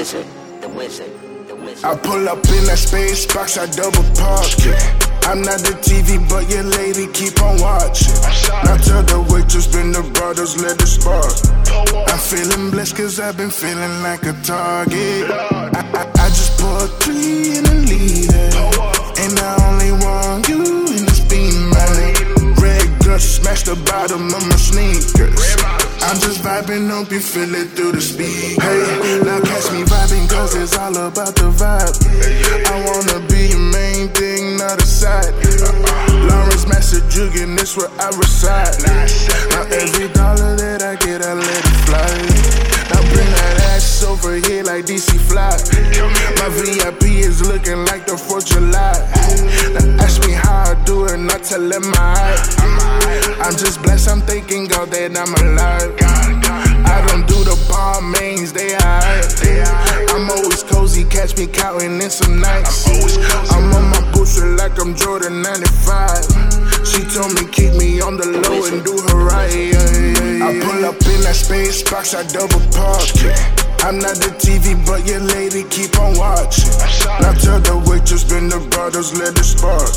wizard, the wizard, the wizard. I pull up in that space box, I double park. I'm not the TV, but your lady keep on watching. Now tell the waitress, bring the bottles, let it spark. I'm feeling blessed cause I've been feeling like a target. I, I, I just put three in a leader. And I only want you in this beam, man. Red guts, smash the bottom of my sneakers. I'm just vibing, hope you feel it through the speed. Hey, now catch me vibing cause it's all about the vibe. I wanna be your main thing, not a side. Lawrence Juggin, this where I reside. Now every dollar that I get, I let it fly. Now bring that ass over here like DC Fly. My VIP is looking like the 4th of July. Now ask me how I do it, not tell them I. I'm just blessed, I'm thanking God that I'm alive. I don't do the bomb mains, they hide. I'm always cozy, catch me counting in some nights. I'm on my bullshit like I'm Jordan 95. She told me keep me on the low and do her right. I pull up in that space box, I double park. I'm not the TV, but your lady keep on watching. Now tell the waitress, bring the bottles, let it spark.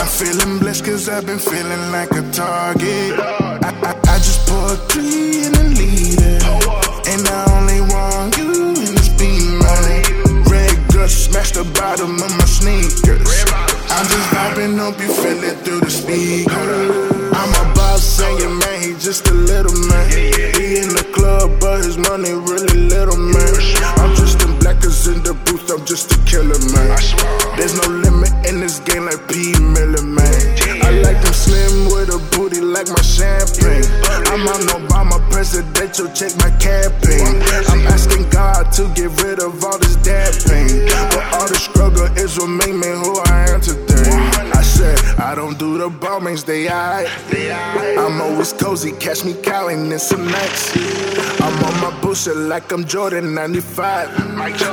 I'm feeling blessed cause I've been feeling like a target. I, I, I just put three in a leader. And I only want you in this beam, man. Red guts, smash the bottom of my sneakers. I'm just vibing, hope you feel it through the speaker. I'm a boss, your man, he just a little man. His money really little, man. I'm just in black, cause in the booth, I'm just a killer, man. There's no limit in this game like P. Miller, man. I like them slim with a booty like my champagne. I'm on Obama presidential, check my campaign. I'm asking God to get rid of all this dad pain. But all the struggle is what made me who I am today. I said, I don't do the bombings, they alright. I'm always cozy, catch me counting in some nights. I'm on my bullshit like I'm Jordan 95.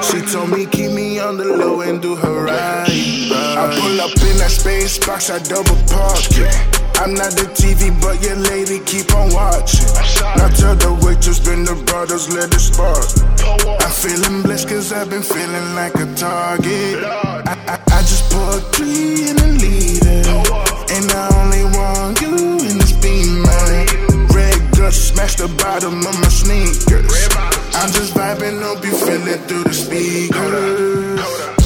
She told me keep me on the low and do her right. I pull up in that space box, I double park it. I'm not the TV, but your lady keep on watching. Now tell the waitress, bring the brothers, let it spark. I'm feeling blessed cause I've been feeling like a target. I, I, for a and. And I only want you in this be mine. Red guts smash the bottom of my sneakers. I'm just vibing, hope you feeling through the speakers.